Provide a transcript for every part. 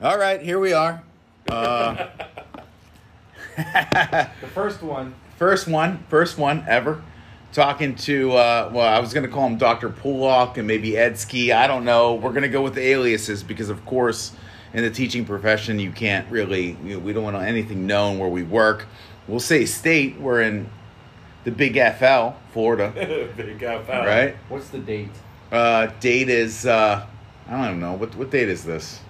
All right, here we are. Uh, The first one. first one, first one ever. Talking to, uh, well, I was going to call him Dr. Pullock and maybe Edsky. I don't know. We're going to go with the aliases because, of course, in the teaching profession, you can't really, you know, we don't want anything known where we work. We'll say state. We're in the big FL, Florida, Big FL. right? What's the date? Uh, date is, uh, I don't even know. What, what date is this?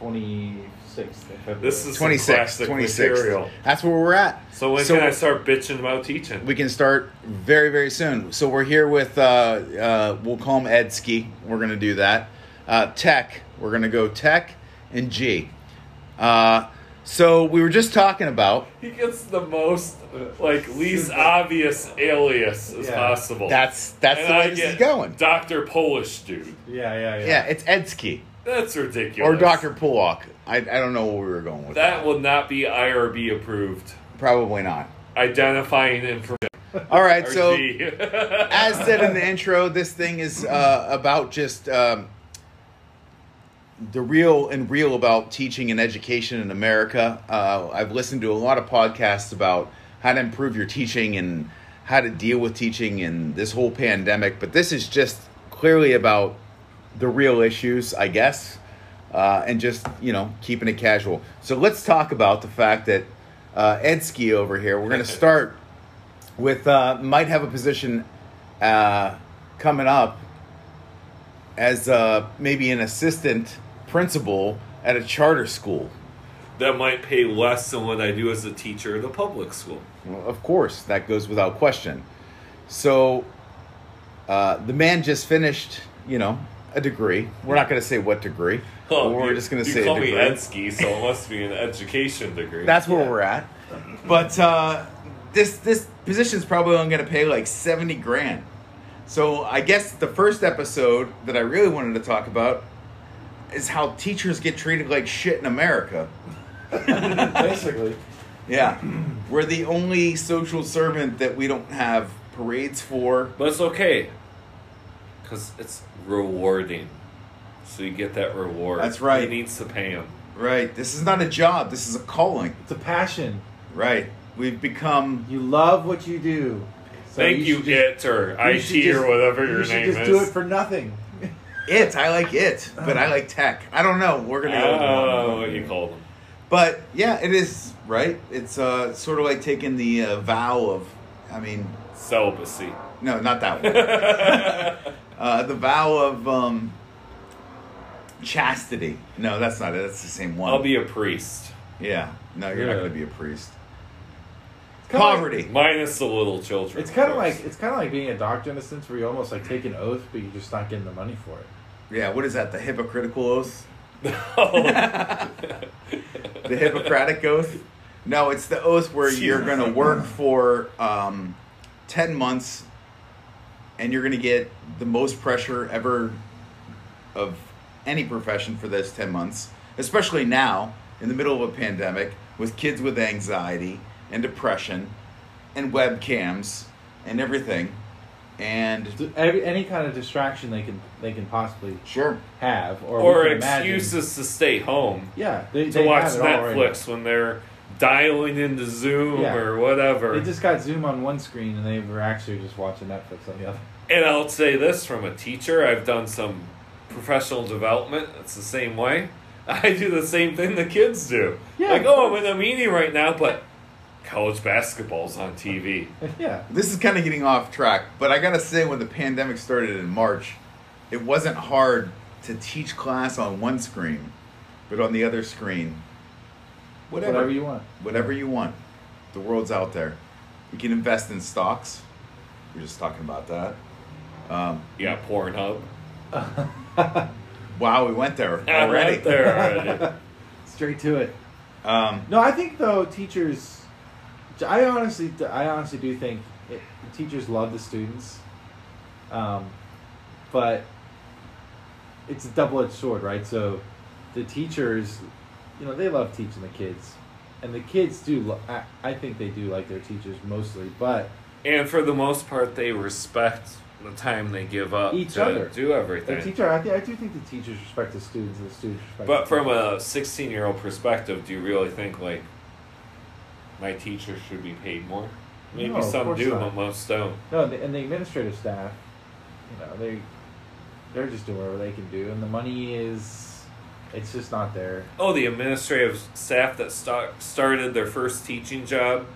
26th. This is 26th. classic 26th. That's where we're at. So when can I start bitching about teaching? We can start very, very soon. So we're here with, uh, uh, we'll call him Edsky. We're going to do that. Uh, tech. We're going to go tech and G. Uh, so we were just talking about he gets the most like least obvious alias as Yeah. possible. that's that's And the way I this get is going. Doctor Polish dude. Yeah, yeah, yeah. Yeah, it's Edsky That's ridiculous. or Doctor Pullock. I, I don't know what we were going with. That will not be IRB approved. Probably not. Identifying information. All right, so as said in the intro, this thing is uh, about just um, the real and real about teaching and education in America. Uh, I've listened to a lot of podcasts about how to improve your teaching and how to deal with teaching in this whole pandemic, but this is just clearly about the real issues, I guess, uh, and just you know keeping it casual. So let's talk about the fact that uh, Edsky over here. We're going to start with uh, might have a position uh, coming up as uh, maybe an assistant principal at a charter school. that might pay less than what I do as a teacher at a public school. Well, of course, that goes without question. So uh, the man just finished, you know, a degree. We're not going to say what degree. Oh, we're you- just going to you say call a me degree. Edsky, so it must be an education degree. That's where Yeah. we're at. But uh, this this position's probably only going to pay like seventy grand. So I guess the first episode that I really wanted to talk about is how teachers get treated like shit in America. Basically. Yeah, we're the only social servant that we don't have parades for. But it's okay. Because it's rewarding. So you get that reward. That's right. He needs to pay him. Right. This is not a job. This is a calling. It's a passion. Right. We've become. You love what you do. So Thank you, should just- it or you should IT just- or whatever you your should name just is. do it for nothing. It. I like it, but I like tech. I don't know. We're gonna go. with. Oh, what you called him. But yeah, it is right. It's uh, sort of like taking the uh, vow of, I mean, Celibacy. no, not that one. Uh, the vow of um, chastity. No, that's not it. That's the same one. I'll be a priest. Yeah. No, you're not Yeah. going to be a priest. It's kinda like- Poverty. Minus the little children. It's kind of course. like it's kind of like being a doctor in a sense where you almost like take an oath, but you're just not getting the money for it. yeah. What is that? The hypocritical oath. The Hippocratic oath. No, it's the oath where you're going to work for um, ten months, and you're going to get the most pressure ever of any profession for those 10 months, especially now in the middle of a pandemic with kids with anxiety and depression and webcams and everything. And D- Every, any kind of distraction they can they can possibly sure, have, or or we can imagine- excuses to stay home. Yeah, they, To they watch have it all right Netflix when they're dialing into Zoom Yeah. or whatever. now. They just got Zoom on one screen and they were actually just watching Netflix on the other. And I'll say this from a teacher, I've done some professional development. It's the same way. I do the same thing the kids do. Yeah, like, oh, I'm in a meeting right now, but college basketball's on TV. yeah, this is kind of getting off track, but I gotta say, when the pandemic started in March, it wasn't hard to teach class on one screen, but on the other screen, whatever, whatever you want. whatever you want. The world's out there. You can invest in stocks. We are just talking about that. Um, You got Pornhub. wow, we went there I already. went there already. Straight to it. Um, No, I think though teachers, I honestly, I honestly do think it, teachers love the students, um, but it's a double-edged sword, right? So the teachers, you know, they love teaching the kids, and the kids do. Lo- I, I think they do like their teachers mostly, but and for the most part, they respect the time they give up Each to other. do The everything. teacher, I, think, I do think the teachers respect the students, and the students respect. But the from teachers. a 16 year old perspective, do you really think like my teachers should be paid more? Maybe No, of some course do, not. but most don't. no, the, and the administrative staff, you know, they they're just doing whatever they can do, and the money is, it's just not there. Oh, the administrative staff that start, started their first teaching job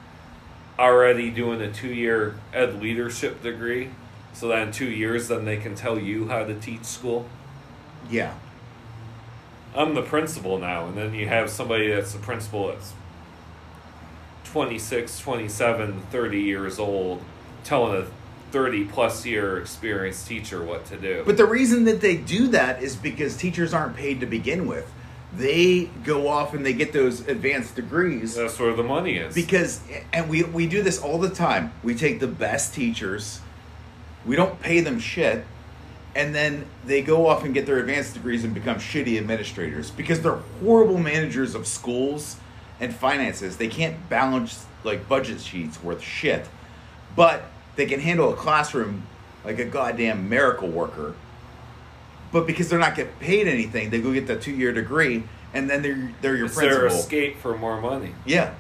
already doing a two year ed leadership degree. So that in two years, then they can tell you how to teach school. Yeah. I'm the principal now, and then you have somebody that's the principal that's 26, 27, 30 years old telling a 30 plus year experienced teacher what to do. But the reason that they do that is because teachers aren't paid to begin with. They go off and they get those advanced degrees that's where the money is. because and we we do this all the time. We take the best teachers, we don't pay them shit, and then they go off and get their advanced degrees and become shitty administrators because they're horrible managers of schools and finances. They can't balance like budget sheets worth shit. But they can handle a classroom like a goddamn miracle worker. But because they're not getting paid anything, they go get that two year degree and then they're they're your it's their principal. escape for more money. Yeah,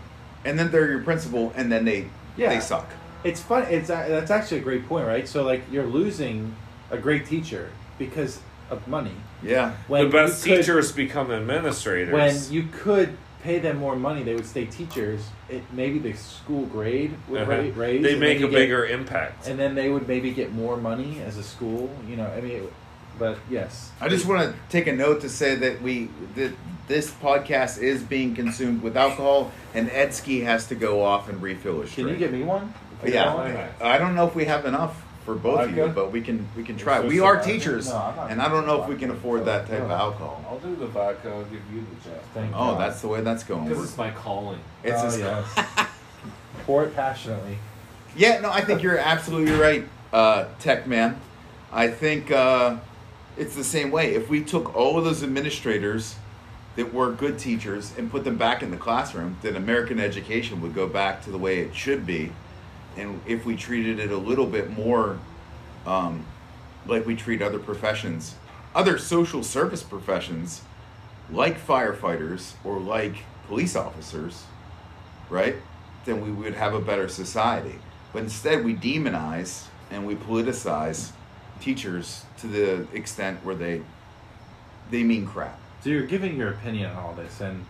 and then they're your principal, and then they Yeah. they suck. It's fun. It's a- that's actually a great point, right? So like you're losing a great teacher because of money. Yeah, When the best you could- teachers become administrators. when you could pay them more money, they would stay teachers. It maybe the school grade would Uh-huh. ra- raise. they make a get- bigger impact. and then they would maybe get more money as a school. You know, I mean, it, but yes, I just want to take a note to say that we that this podcast is being consumed with alcohol, and Edsky has to go off and refill his Can you drink. get me one? Yeah. I don't know if we have enough for both of you, Vodka? but we can we can try. So We are vodka? teachers, No, I'm not and I don't know if we can afford that type of alcohol. I'll do the vodka. I'll give you the Jeff. Thank Oh, God. that's the way that's going. Because it's my calling. It's oh, just- yes. Pour it passionately. Yeah, no, I think you're absolutely right, uh, Tech Man. I think uh, it's the same way. If we took all of those administrators that were good teachers and put them back in the classroom, then American education would go back to the way it should be. And if we treated it a little bit more um, like we treat other professions, other social service professions, like firefighters or like police officers, right? Then we would have a better society. But instead, we demonize and we politicize teachers to the extent where they they mean crap. So you're giving your opinion on all this, and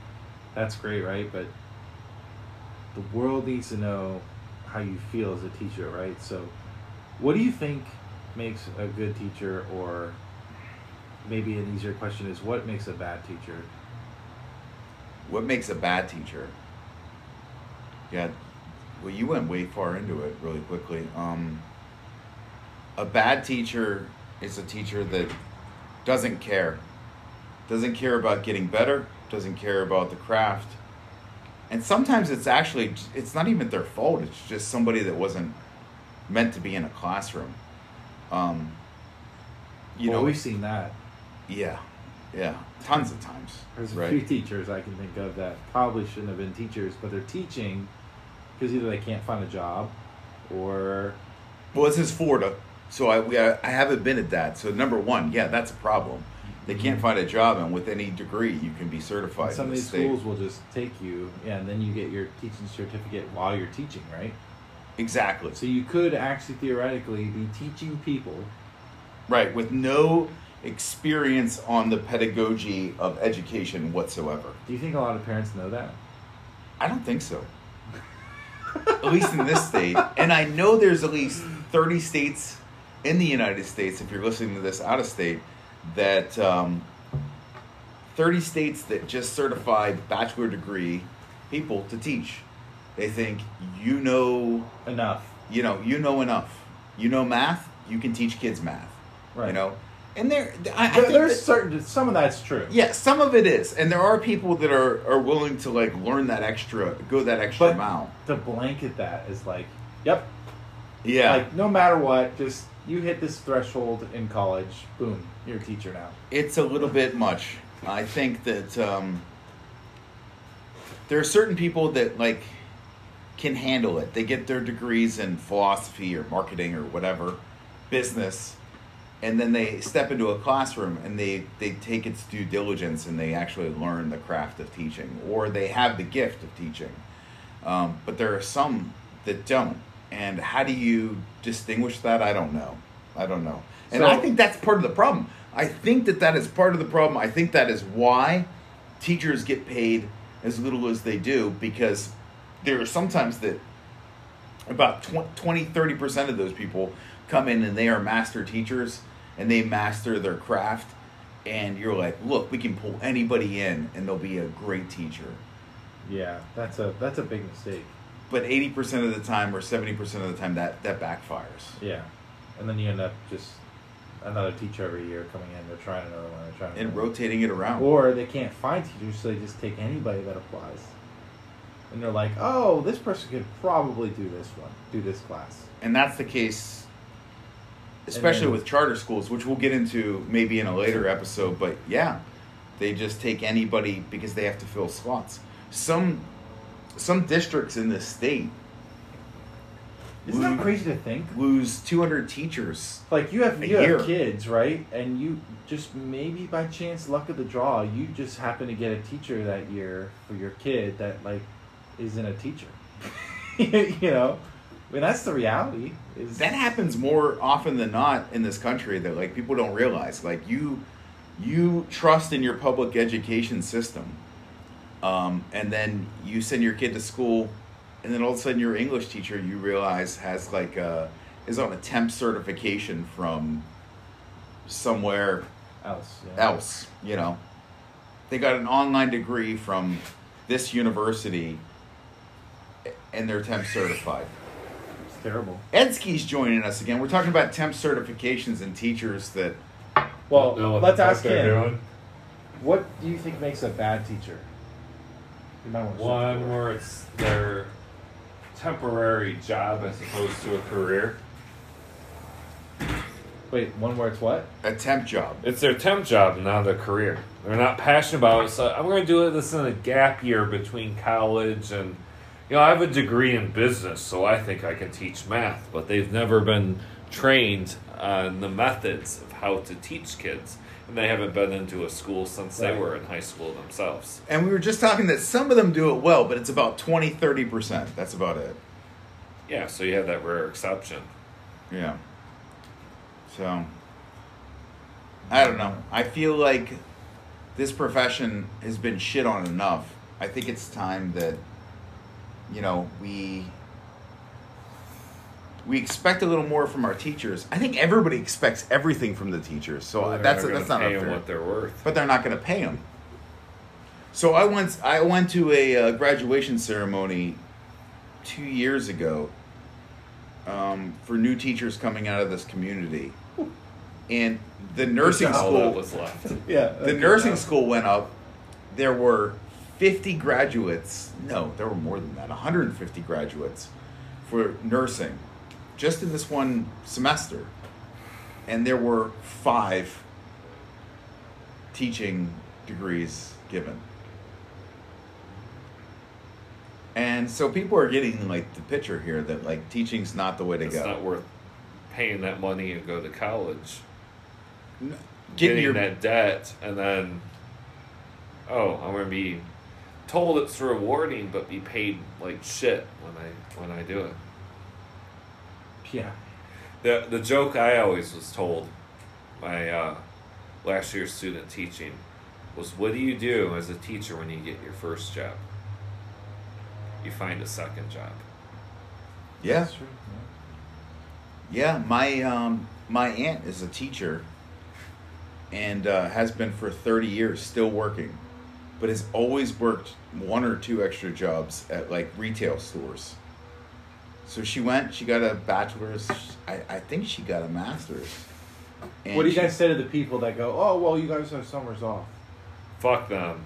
that's great, right? But the world needs to know how you feel as a teacher, right? So, what do you think makes a good teacher, or maybe an easier question is what makes a bad teacher? What makes a bad teacher? Yeah, well, you went way far into it really quickly. Um, a bad teacher is a teacher that doesn't care, doesn't care about getting better, doesn't care about the craft, and sometimes it's actually it's not even their fault. It's just somebody that wasn't meant to be in a classroom. Um, you well, know, we've seen that. yeah, yeah, tons of times. There's a few teachers I can think of that probably shouldn't have been teachers, but they're teaching because either they can't find a job, or Well, this is Florida, so I we, I haven't been at that. So number one, yeah, that's a problem. They can't mm-hmm. find a job, and with any degree, you can be certified. some in of the these state. schools will just take you, yeah, and then you get your teaching certificate while you're teaching, right? Exactly. So you could actually theoretically be teaching people. Right, with no experience on the pedagogy of education whatsoever. Do you think a lot of parents know that? I don't think so. at least in this state, and I know there's at least thirty states in the United States. If you're listening to this out of state, that um, thirty states that just certified bachelor degree people to teach. They think you know, Enough. you know, you know enough. You know math. You can teach kids math. Right. You know, and there, I, I There- there's that- certain some of that's true. yeah, some of it is, and there are people that are are willing to like learn that extra, go that extra But mile. to blanket that is like, yep. Yeah, Like no matter what, just you hit this threshold in college, boom, you're a teacher now. it's a little bit much. I think that um, there are certain people that like can handle it. They get their degrees in philosophy or marketing or whatever, business and then they step into a classroom and they, they take its due diligence and they actually learn the craft of teaching or they have the gift of teaching um, but there are some that don't and how do you distinguish that i don't know i don't know and So- i think that's part of the problem. I think that that is part of the problem. I think that is why teachers get paid as little as they do because there are sometimes that about 20 30% of those people come in and they are master teachers and they master their craft. And you're like look we can pull anybody in and they'll be a great teacher. Yeah, that's a that's a big mistake. but 80% of the time or 70% of the time that that backfires. Yeah, and then you end up just another teacher every year coming in. They're trying another one. They're trying and rotating it around Or they can't find teachers, so they just take anybody that applies. And they're like, oh, this person could probably do this one, do this class. and that's the case especially then- with charter schools which we'll get into maybe in a later episode but yeah they just take anybody because they have to fill slots some some districts in this state Isn't Lose- that crazy to think? lose 200 teachers Like you have you have kids, right? And you just maybe by chance, luck of the draw, you just happen to get a teacher that year for your kid that like isn't a teacher. you know, I mean that's the reality. Is that happens more often than not in this country that like people don't realize like you you trust in your public education system um, and then you send your kid to school and then all of a sudden your english teacher you realize has like a, is on a temp certification from somewhere else? Yeah. else you know they got an online degree from this university and they're temp certified It's terrible. Edski's joining us again. We're talking about temp certifications and teachers that Well, Know let's ask him. doing. What do you think makes a bad teacher? You might want to One where it's their temporary job as opposed to a career. Wait, one where it's what? a temp job. It's their temp job, not their career. They're not passionate about it. So I'm going to do it. This in a gap year between college and, you know, I have a degree in business, so I think I can teach math. But they've never been trained on the methods of how to teach kids, and they haven't been into a school since they Right. were in high school themselves. And we were just talking that some of them do it well, but it's about 20, 30%. That's about it. Yeah, so you have that rare exception. Yeah. So, I don't know. I feel like this profession has been shit on enough. I think it's time that, you know, we. We expect a little more from our teachers. I think everybody expects everything from the teachers, so Well, that's never that's gonna not pay 'em unfair. what they're worth. but they're not going to pay them. So I went I went to a uh, graduation ceremony two years ago um, for new teachers coming out of this community, and the nursing All that school was left. Yeah. the nursing school went up. There were 50 graduates. No, there were more than that. 150 graduates for nursing just in this one semester. And there were five teaching degrees given. And so people are getting like the picture here that like teaching's not the way to It's go. not worth paying that money and go to college. N- getting your that debt and then oh i'm going to be told it's rewarding but be paid like shit when i when i do it Yeah. the the joke i always was told my uh, last year's student teaching was what do you do as a teacher when you get your first job you find a second job yeah. That's true. Yeah, my um, my aunt is a teacher, and uh, has been for thirty years, still working, but has always worked one or two extra jobs at like retail stores. So she went, she got a bachelor's. I, I think she got a master's. And What do you she- guys say to the people that go, "Oh, well, you guys have summers off"? fuck them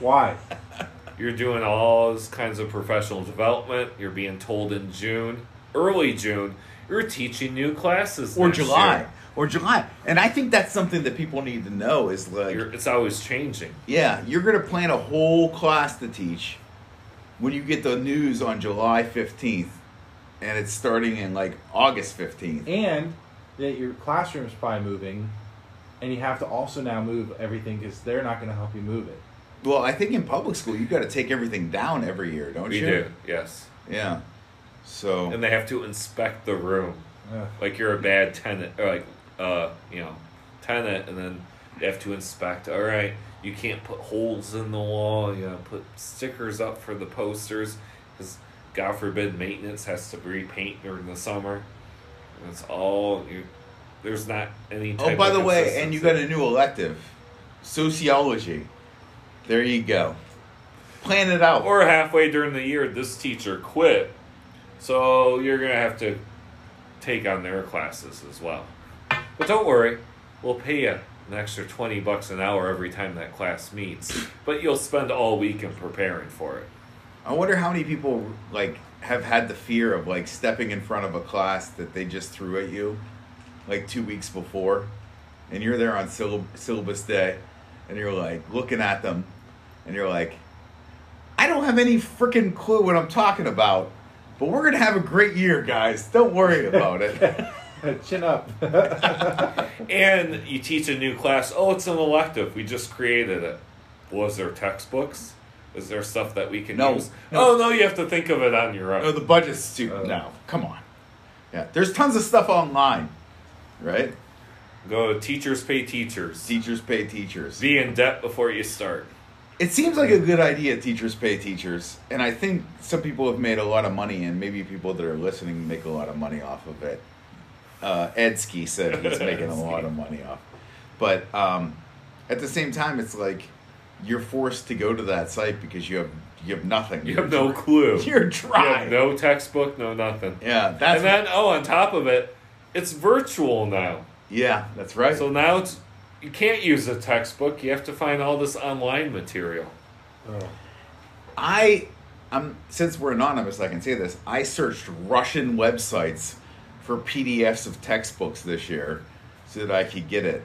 Why? You're doing all those kinds of professional development. You're being told in June, early June, you're teaching new classes. Or next July, year. or July, and I think that's something that people need to know is like You're, it's always changing. Yeah, you're going to plan a whole class to teach when you get the news on July 15th and it's starting in like August 15th. And that your classroom is probably moving, and you have to also now move everything because they're not going to help you move it. Well, I think in public school you've got to take everything down every year, don't We you? do, yes. Yeah. So And they have to inspect the room. Ugh. Like you're a bad tenant, or like, uh, you know, tenant, and then they have to inspect. All right, you can't put holes in the wall. You gotta put stickers up for the posters, because God forbid maintenance has to repaint during the summer. It's all you. There's not any. Oh, by the way, and you got a new elective, sociology. There you go. Plan it out. Or halfway during the year, this teacher quit, so you're gonna have to take on their classes as well. But don't worry, we'll pay you an extra twenty bucks an hour every time that class meets. But you'll spend all weekend preparing for it. I wonder how many people like have had the fear of like stepping in front of a class that they just threw at you, like two weeks before, and you're there on syllab- syllabus day, and you're like looking at them, and you're like, I don't have any freaking clue what I'm talking about, but we're gonna have a great year, guys. Don't worry about it. Chin up. And you teach a new class. Oh, it's an elective. We just created it. Was there textbooks? Is there stuff that we can No, use? no. Oh no, you have to think of it on your own. no, the budget's too. Oh. no, come on. Yeah, there's tons of stuff online, right? Go teachers pay teachers. Teachers pay teachers. Be in debt before you start. It seems like a good idea, teachers pay teachers, and I think some people have made a lot of money, and maybe people that are listening make a lot of money off of it. Uh, Edsky said he's making a lot of money off, but um, at the same time, it's like you're forced to go to that site because you have you have nothing. You You're have no dry- clue. You're You dry. have no textbook, no nothing. yeah, that's and then, oh, on top of it, it's virtual now. yeah, that's right. So now it's you can't use a textbook. You have to find all this online material. Oh. I, I'm since we're anonymous, I can say this. I searched Russian websites for PDFs of textbooks this year, so that I could get it.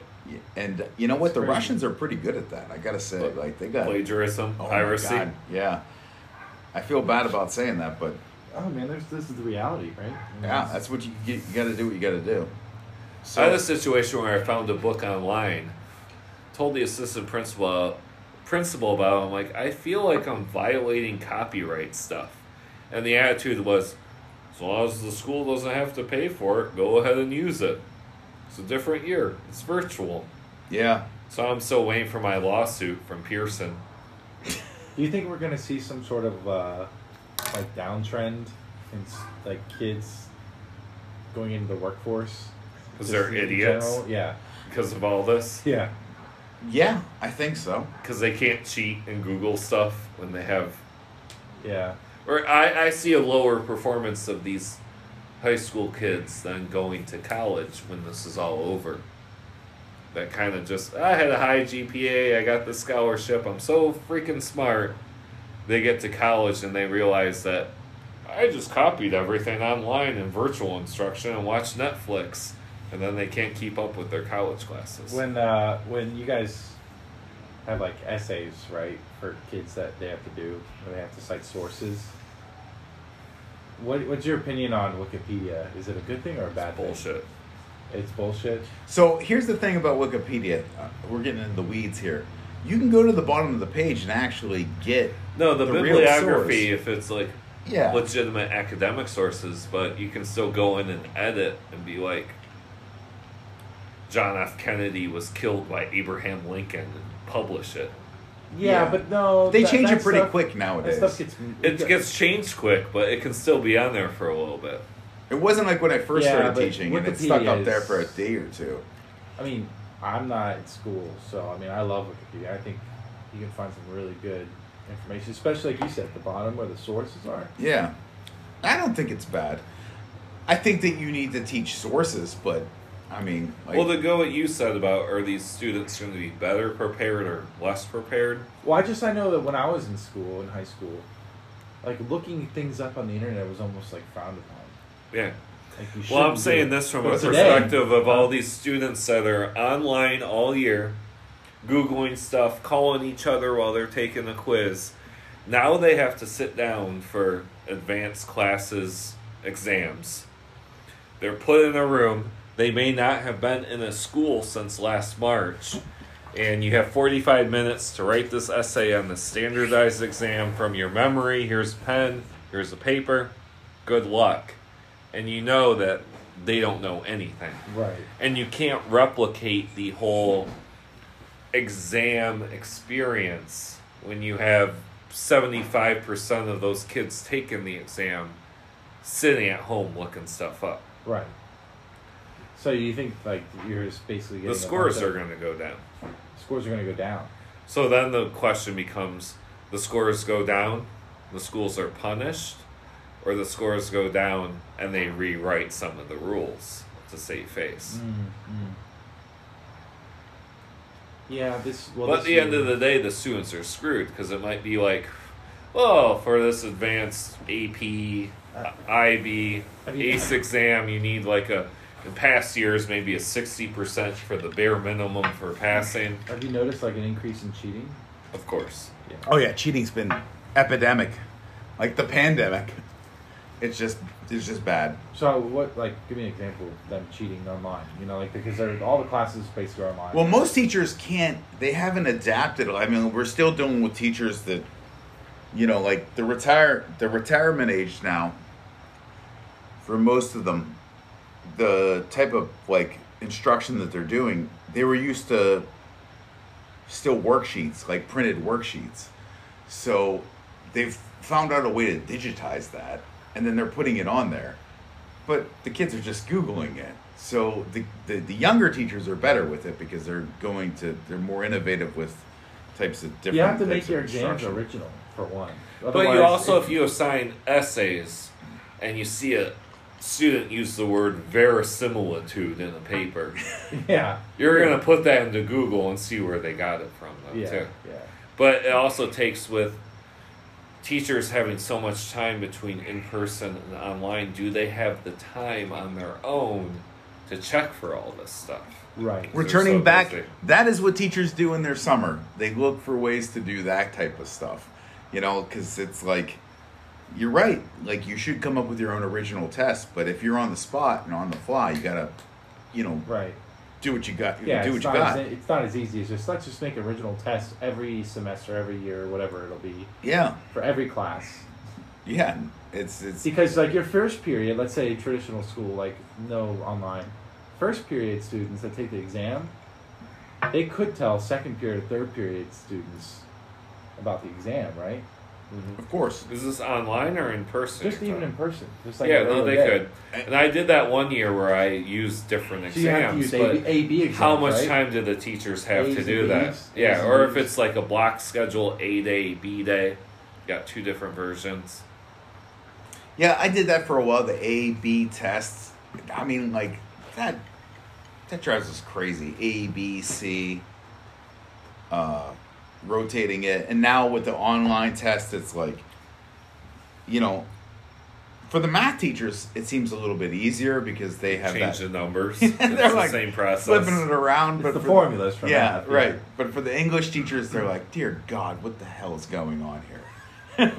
And you know what? The Crazy. Russians are pretty good at that. I gotta say, like they got Plagiarism, oh my piracy. God, Yeah, I feel bad about saying that, but Oh man, there's, this is the reality, right? I mean, yeah, that's what you get, you got to do. What you got to do. So I had a situation where I found a book online, told the assistant principal principal about it. I'm like, I feel like I'm violating copyright stuff. And the attitude was, as long as the school doesn't have to pay for it, go ahead and use it. It's a different year. It's virtual. yeah, So I'm still waiting for my lawsuit from Pearson. Do you think we're gonna see some sort of uh, like downtrend in like kids going into the workforce? Because they're idiots. general? Yeah. Because of all this. Yeah. yeah, I think so. Because they can't cheat and Google stuff when they have Yeah. Or I, I see a lower performance of these high school kids than going to college when this is all over. That kind of just, I had a high GPA, I got the scholarship, I'm so freaking smart. They get to college and they realize that I just copied everything online in virtual instruction and watched Netflix. And then they can't keep up with their college classes. When uh, when you guys have like essays, right, for kids that they have to do, they have to cite sources. What what's your opinion on Wikipedia? Is it a good thing or a bad thing? Bullshit. It's bullshit. So here's the thing about Wikipedia. Uh, we're getting into the weeds here. You can go to the bottom of the page and actually get No, the, The bibliography, source. if it's like yeah. legitimate academic sources, but you can still go in and edit and be like, John F. Kennedy was killed by Abraham Lincoln and publish it. Yeah, Yeah. but no, They that- change that it pretty stuff- quick That nowadays. stuff gets It gets changed quick, but it can still be on there for a little bit. It wasn't like when I first Yeah, started but teaching and it stuck Wikipedia up there for a day or two. I mean, I'm not in school, so I mean, I love Wikipedia. I think you can find some really good information, especially like you said, at the bottom where the sources are. Yeah. I don't think it's bad. I think that you need to teach sources, but I mean, like, well, to go what you said about are these students going to be better prepared or less prepared? Well, I just I know that when I was in school in high school, like looking things up on the internet was almost like frowned upon. Yeah. Like Well, I'm saying this from But a today- perspective of all these students that are online all year, Googling stuff, calling each other while they're taking a quiz. Now they have to sit down for advanced classes exams. They're put in a room, They may not have been in a school since last March, and you have 45 minutes to write this essay on the standardized exam from your memory. Here's a pen, here's a paper. Good luck. And you know that they don't know anything. Right. And you can't replicate the whole exam experience when you have 75% of those kids taking the exam sitting at home looking stuff up. Right. So you think like you're just basically getting The scores are going to go down. scores are going to go down. So then the question becomes the scores go down, the schools are punished, or the scores go down and they rewrite some of the rules to save face. Mm, Yeah, this. Well, but at the end of the day, the students are screwed because it might be like, well, for this advanced AP, IB, I mean- AICE exam, you need like a, in past years, maybe a 60% for the bare minimum for passing. have you noticed like an increase in cheating? Of course. Oh yeah, cheating's been epidemic, like the pandemic. It's just it's just bad. So what? Like, give me an example of them cheating online. You know, like because they're, all the classes basically are online. Well, most teachers can't. They haven't adapted. I mean, we're still dealing with teachers that, you know, like the retire the retirement age now. For most of them, the type of like instruction that they're doing, they were used to still worksheets, like printed worksheets. So they've found out a way to digitize that, and then they're putting it on there. But the kids are just Googling it. So the, the, the younger teachers are better with it because they're going to, they're more innovative with types of different you have to types make your of exams original for one. But you also, if you assign essays and you see a student use the word verisimilitude in a paper, yeah, you're yeah. going to put that into Google and see where they got it from, though, yeah, too. yeah. But it also takes with teachers having so much time between in person and online, do they have the time on their own to check for all this stuff? Right. Returning so back, busy. that is what teachers do in their summer. They look for ways to do that type of stuff, you know, because it's like, you're right. Like you should come up with your own original test, but if you're on the spot and on the fly, you gotta, you know, Right. do what you got. Yeah, do what you got. as, it's not as easy as just let's just make original tests every semester, every year, whatever it'll be yeah, for every class. yeah. It's it's Because like your first period, let's say traditional school, like no online, first period students that take the exam, they could tell second period, third period students about the exam, right? Of course. Is this online or in person? Just even in person. Just like yeah, no, they day. could. And I did that one year where I used different So you have to exams. use but AB, AB exams, how much right? time do the teachers have A's to do that? B's? Yeah, A's or if it's like a block schedule, A day, B day, got two different versions. Yeah, I did that for a while. The A B tests. I mean, like that. That drives us crazy. A B C. Uh, rotating it, and now with the online test, it's like, you know, for the math teachers, it seems a little bit easier because they have Change that the numbers. They're it's the like same process. flipping it around. It's but the for formulas from yeah, math, yeah. right. But for the English teachers, they're like, "Dear God, what the hell is going on here?"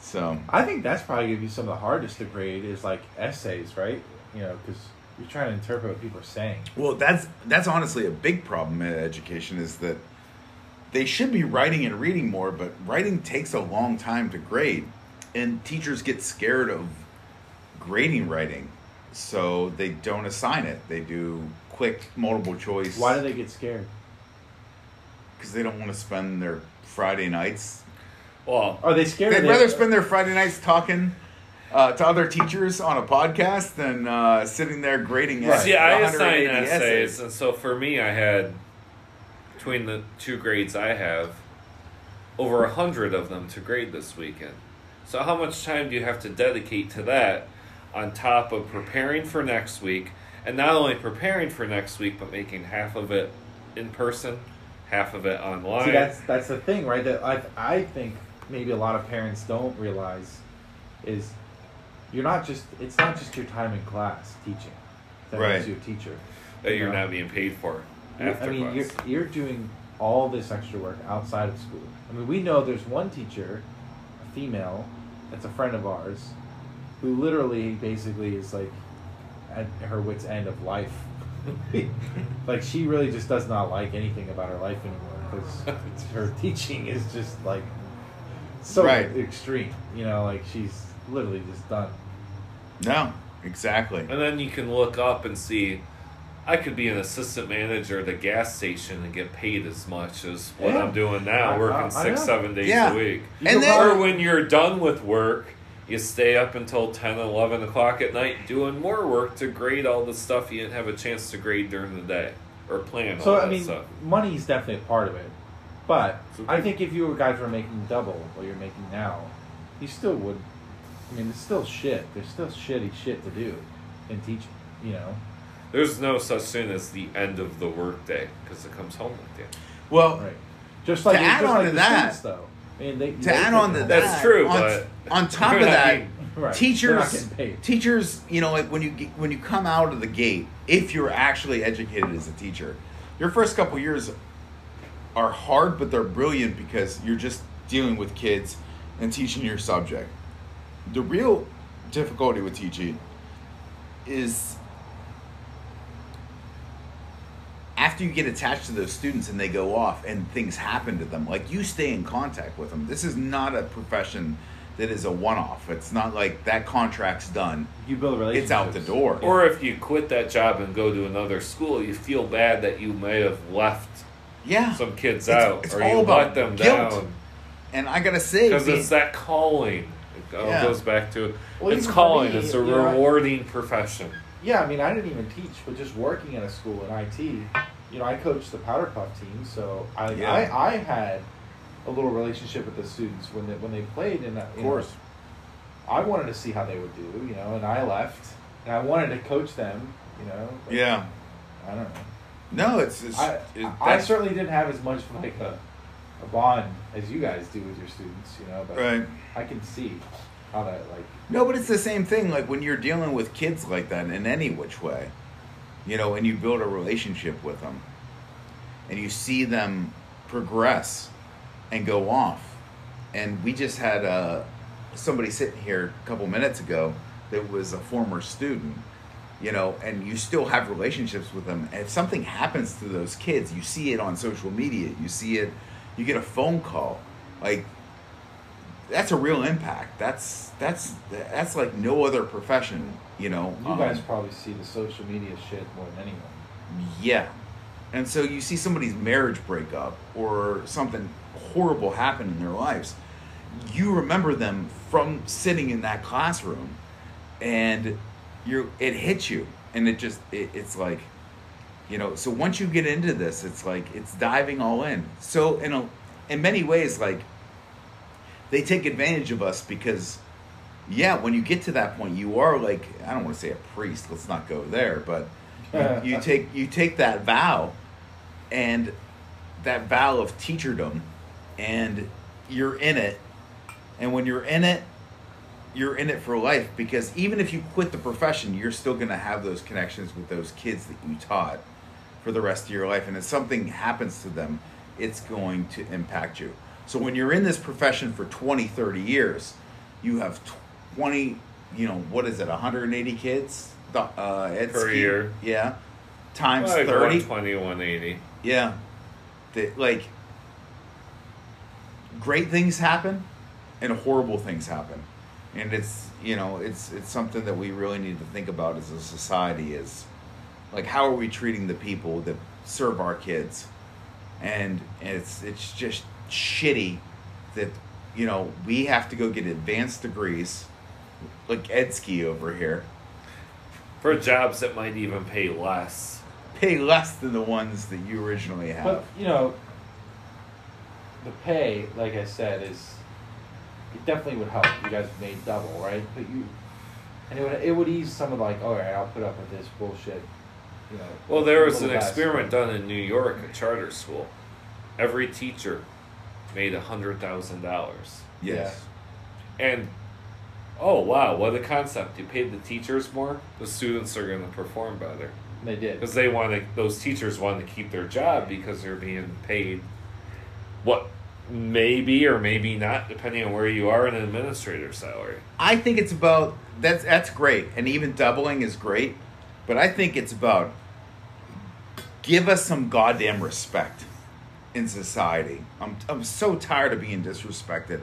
so I think that's probably gonna be some of the hardest to grade is like essays, right? You know, because you're trying to interpret what people are saying. Well, that's that's honestly a big problem in education is that they should be writing and reading more, but writing takes a long time to grade, and teachers get scared of grading writing, so they don't assign it. They do quick multiple choice. Why do they get scared? Because they don't want to spend their Friday nights. well, Are they scared? They'd they- rather spend their Friday nights talking. Uh, to other teachers on a podcast than uh, sitting there grading Right. see, I 180 assign essays, and so for me, I had between the two grades I have over a hundred of them to grade this weekend. So how much time do you have to dedicate to that on top of preparing for next week, and not only preparing for next week, but making half of it in person, half of it online. See, that's that's the thing, right? That I I think maybe a lot of parents don't realize is you're not just it's not just your time in class teaching that Right. makes you a teacher. that you're you know? not being paid for after I mean, class. you're you're doing all this extra work outside of school. I mean, we know there's one teacher, a female, that's a friend of ours, who literally basically is like at her wits end of life. like she really just does not like anything about her life anymore because her teaching is just like so Right. extreme. You know, like she's literally just done. No, exactly. And then you can look up and see, I could be an assistant manager at a gas station and get paid as much as what Yeah. I'm doing now, I- working I- I six, know. seven days Yeah. a week. You And could then- Or when you're done with work, you stay up until 10, 11 o'clock at night doing more work to grade all the stuff you didn't have a chance to grade during the day or plan all So that I mean, stuff. money's definitely a part of it, but So I think if you were guys were making double what you're making now, you still would. I mean, it's still shit. There's still shitty shit to do and teach, You know. There's no such thing as the end of the workday because it comes home with you. Well, Right. Just like To add on like to the that- students, though. I mean, they, to they add on to that, That's true, on, but on top of that, being- Right. Teachers teachers you know like when you when you come out of the gate if you're actually educated as a teacher your first couple years are hard but they're brilliant because you're just dealing with kids and teaching your subject the real difficulty with teaching is after you get attached to those students and they go off and things happen to them like you stay in contact with them this is not a profession that is a one-off it's not like that contract's done You build relationships. it's out the door Or if you quit that job and go to another school, you feel bad that you may have left yeah some kids It's- out it's or all you about let them guilt. down. and i gotta say Because it's that calling. It all Yeah. goes back to Well, it's calling. me, it's a you know, I- rewarding profession. Yeah, I mean, I didn't even teach, but just working in a school in IT, you know, I coached the powder puff team, so I Yeah. I, I had a little relationship with the students when they when they played, and of course I wanted to see how they would do, you know, and I left, and I wanted to coach them, you know. yeah I don't know. no it's, it's I, it, I certainly didn't have as much like a, a bond as you guys do with your students, you know, but right I can see how that like No, but it's the same thing. Like when you're dealing with kids like that in any which way, you know, and you build a relationship with them, and you see them progress and go off. And we just had uh, somebody sitting here a couple minutes ago that was a former student, you know, and you still have relationships with them. And if something happens to those kids, you see it on social media, you see it, you get a phone call, like that's a real impact. That's that's that's like no other profession, you know. you guys um, probably see the social media shit more than anyone. yeah. And so you see somebody's marriage break up or something horrible happen in their lives. You remember them from sitting in that classroom and you're it hits you and it just it, it's like you know so once you get into this it's like it's diving all in. So in a in many ways like they take advantage of us because yeah when you get to that point you are like i don't want to say a priest let's not go there but you, you take you take that vow and that vow of teacherdom and you're in it. And when you're in it you're in it for life because even if you quit the profession you're still going to have those connections with those kids that you taught for the rest of your life and if something happens to them it's going to impact you so when you're in this profession for 20 30 years you have 20 you know what is it 180 kids uh, Per ski- year. yeah times Like 30 120, 180. yeah. That like great things happen and horrible things happen. And it's you know, it's it's something that we really need to think about as a society is like how are we treating the people that serve our kids? And it's it's just shitty that you know, we have to go get advanced degrees like Edski over here. For jobs that might even pay less. Pay less than the ones that you originally have. But you know, the pay, like I said, is it definitely would help. You guys made double, right? But you, and it would it would ease some of like, all right, I'll put up with this bullshit. You know. Well, there was an little less. experiment done in New York, a charter school. Every teacher made a hundred thousand dollars, yes. and oh wow, what a concept! You paid the teachers more, the students are going to perform better They did. because they want to. Those teachers want to keep their job because they're being paid what maybe or maybe not, depending on where you are, in an administrator salary. I think it's about that's that's great, and even doubling is great. but I think it's about give us some goddamn respect in society. I'm I'm so tired of being disrespected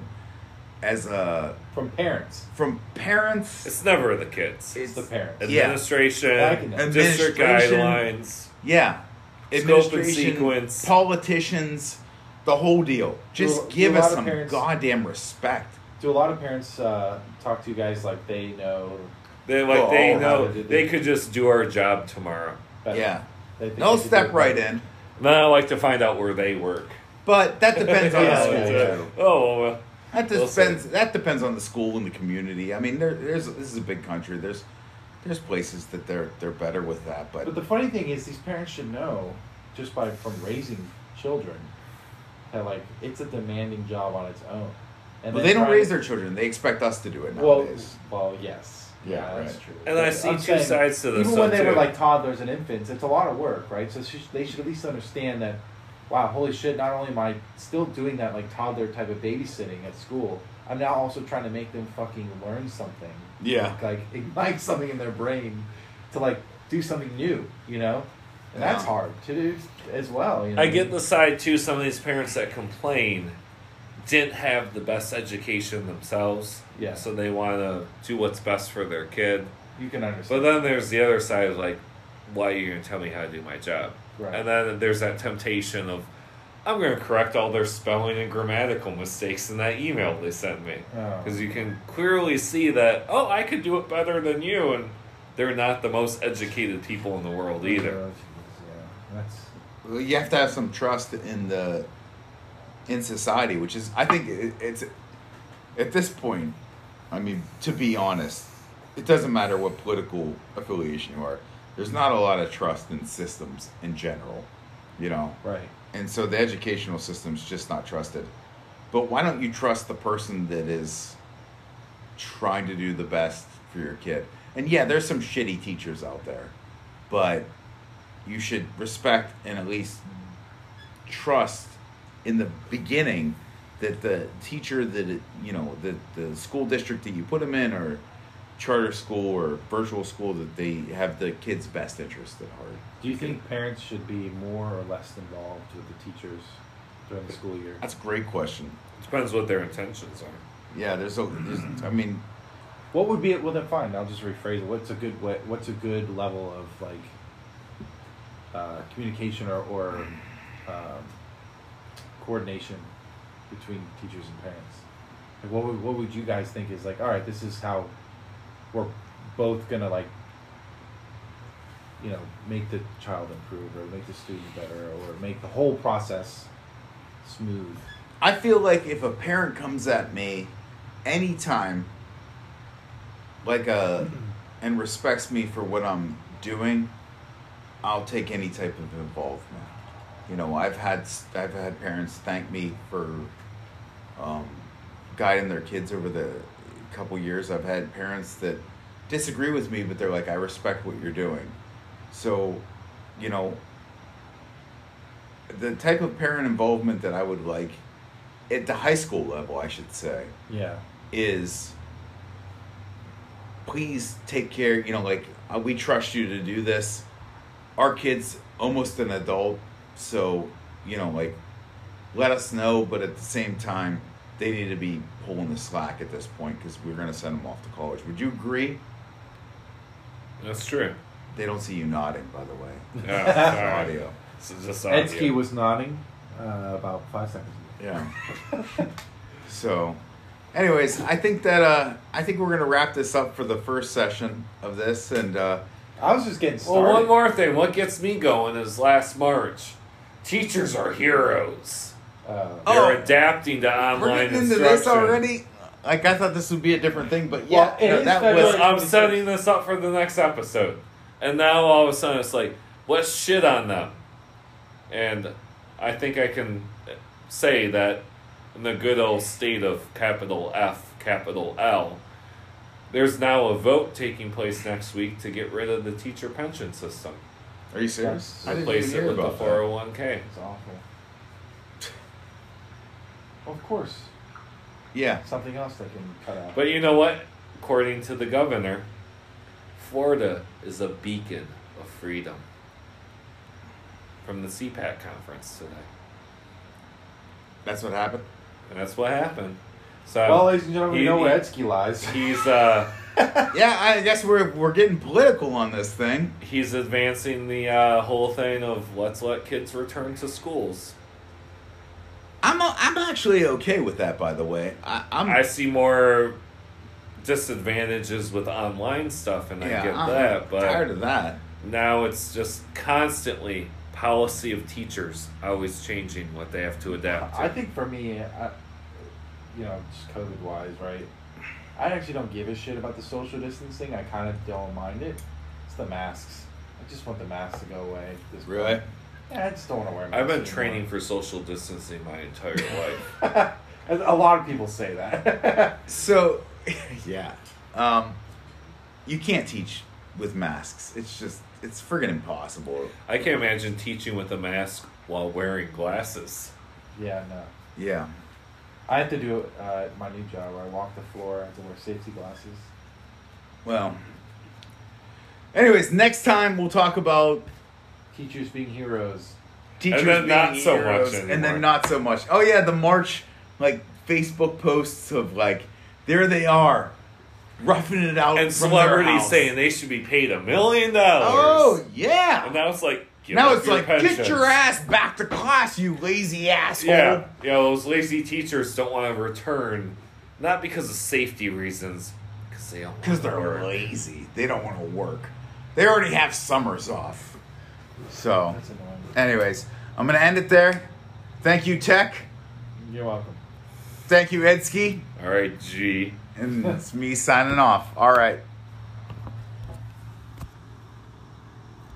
as a From parents. from parents. It's never the kids. It's the parents. Administration, I can- district Administration. guidelines. Yeah. Scope and Administration, sequence. politicians, the whole deal. Just Do- give do us some parents- goddamn respect. Do a lot of parents uh, talk to you guys like they know They like Oh, they know how to do they could just do our job tomorrow. better? Yeah. They think They'll step right in. Then I like to find out where they work. But that depends on Yeah, the school yeah, too. Oh, well, That We'll depends. that depends on the school and the community. I mean, there, there's this is a big country. There's there's places that they're they're better with that. But, But the funny thing is, these parents should know just by from raising children that like it's a demanding job on its own. And well, then they don't trying- raise their children. They expect us to do it Well, nowadays. well, yes. Yeah, Yeah, that's true. And I see I'm two saying, sides to this, Even when though, they were like toddlers and infants, it's a lot of work, right? So she, they should at least understand that. Wow, holy shit! Not only am I still doing that like toddler type of babysitting at school, I'm now also trying to make them fucking learn something. Yeah. Like ignite something in their brain to like do something new, you know. And that's hard to do as well. You know? I get the side too. Some of these parents that complain didn't have the best education themselves. Yeah. So they want to do what's best for their kid. You can understand. But then there's the other side of like, why are you going to tell me how to do my job? Right. And then there's that temptation of, I'm going to correct all their spelling and grammatical mistakes in that email they sent me. Oh. Because you can clearly see that, oh, I could do it better than you. And they're not the most educated people in the world either. Oh, yeah, that's Well, you have to have some trust in the in society, which is I think it, it's at this point. I mean, to be honest, it doesn't matter what political affiliation you are. There's not a lot of trust in systems in general, you know, right. and so the educational system's just not trusted. But why don't you trust the person that is trying to do the best for your kid? And yeah, there's some shitty teachers out there, but you should respect and at least trust in the beginning that the teacher that it, you know the the school district that you put them in or charter school or virtual school that they have the kids' best interest at heart. Do you think parents should be more or less involved with the teachers during the school year? That's a great question. Depends what their intentions are. Yeah, there's a there's, I mean What would be it well then fine, I'll just rephrase it. What's a good way, what's a good level of like uh, communication or, or um, coordination between teachers and parents? Like what would what would you guys think is like, all right, this is how we're both gonna like you know, make the child improve or make the student better or make the whole process smooth. I feel like if a parent comes at me anytime like uh and respects me for what I'm doing, I'll take any type of involvement. You know, I've had I've had parents thank me for um, guiding their kids over the couple years. I've had parents that disagree with me, but they're like, "I respect what you're doing." So, you know, the type of parent involvement that I would like at the high school level, I should say, Yeah. is please take care. You know, like uh, we trust you to do this. Our kid's almost an adult, so you know, like let us know. But at the same time, they need to be pulling the slack at this point because we're going to send them off to college. Would you agree? That's true. They don't see you nodding, by the way. Yeah, sorry. Audio. So just audio. Edsky was nodding uh, about five seconds ago. Yeah. so, anyways, I think that uh, I think we're gonna wrap this up for the first session of this, and uh, I was just getting started. Well, one more thing. What gets me going is last March. Teachers are heroes. Uh, Oh. They're adapting to we're online getting into instruction. this already. Like I thought this would be a different thing, but yeah, Well, no, that February was. I'm setting this up for the next episode. And now all of a sudden it's like, let's shit on them. And I think I can say that in the good old state of capital F, capital L, there's now a vote taking place next week to get rid of the teacher pension system. Are you serious? Yes. I didn't Replace even it hear with the about oh that. 401k. It's awful. Of course, Yeah, something else they can cut out. But you know what? According to the governor, Florida is a beacon of freedom. From the CPAC conference today. That's what happened. And that's what happened. So Well, ladies and gentlemen, he- we know where he- Etsky lies. he's uh Yeah, I guess we're we're getting political on this thing. he's advancing the uh, whole thing of let's let kids return to schools. I'm i I'm actually okay with that. By the way, I, I'm I see more disadvantages with online stuff, and I yeah, get I'm that. But tired of that. now it's just constantly policy of teachers always changing what they have to adapt to. I think for me, I, you know, just COVID wise, right? I actually don't give a shit about the social distancing. I kind of don't mind it. It's the masks. I just want the masks to go away. at this Really? point. Yeah, I just don't want to wear. I've been masks training for social distancing my entire life. a lot of people say that. So, yeah, um, you can't teach with masks. It's just it's friggin' impossible. I can't imagine teaching with a mask while wearing glasses. yeah, no. Yeah. I have to do it uh, at my new job where I walk the floor. I have to wear safety glasses. Well. Anyways, next time we'll talk about Teachers being heroes. teachers And then being not so much heroes, and then not so much. Oh yeah, the March like Facebook posts of like there they are, roughing it out, And from celebrities saying they should be paid a million dollars. "Oh yeah." And now was like, give now it's your like, get your ass back to class, you lazy asshole. Yeah, yeah. Those lazy teachers don't want to return, not because of safety reasons, because they don't. Because they're work. lazy. They don't want to work. They already have summers off. So, anyways, I'm going to end it there. Thank you, Tech. You're welcome. Thank you, Edsky. All right, G. And it's me signing off. All right.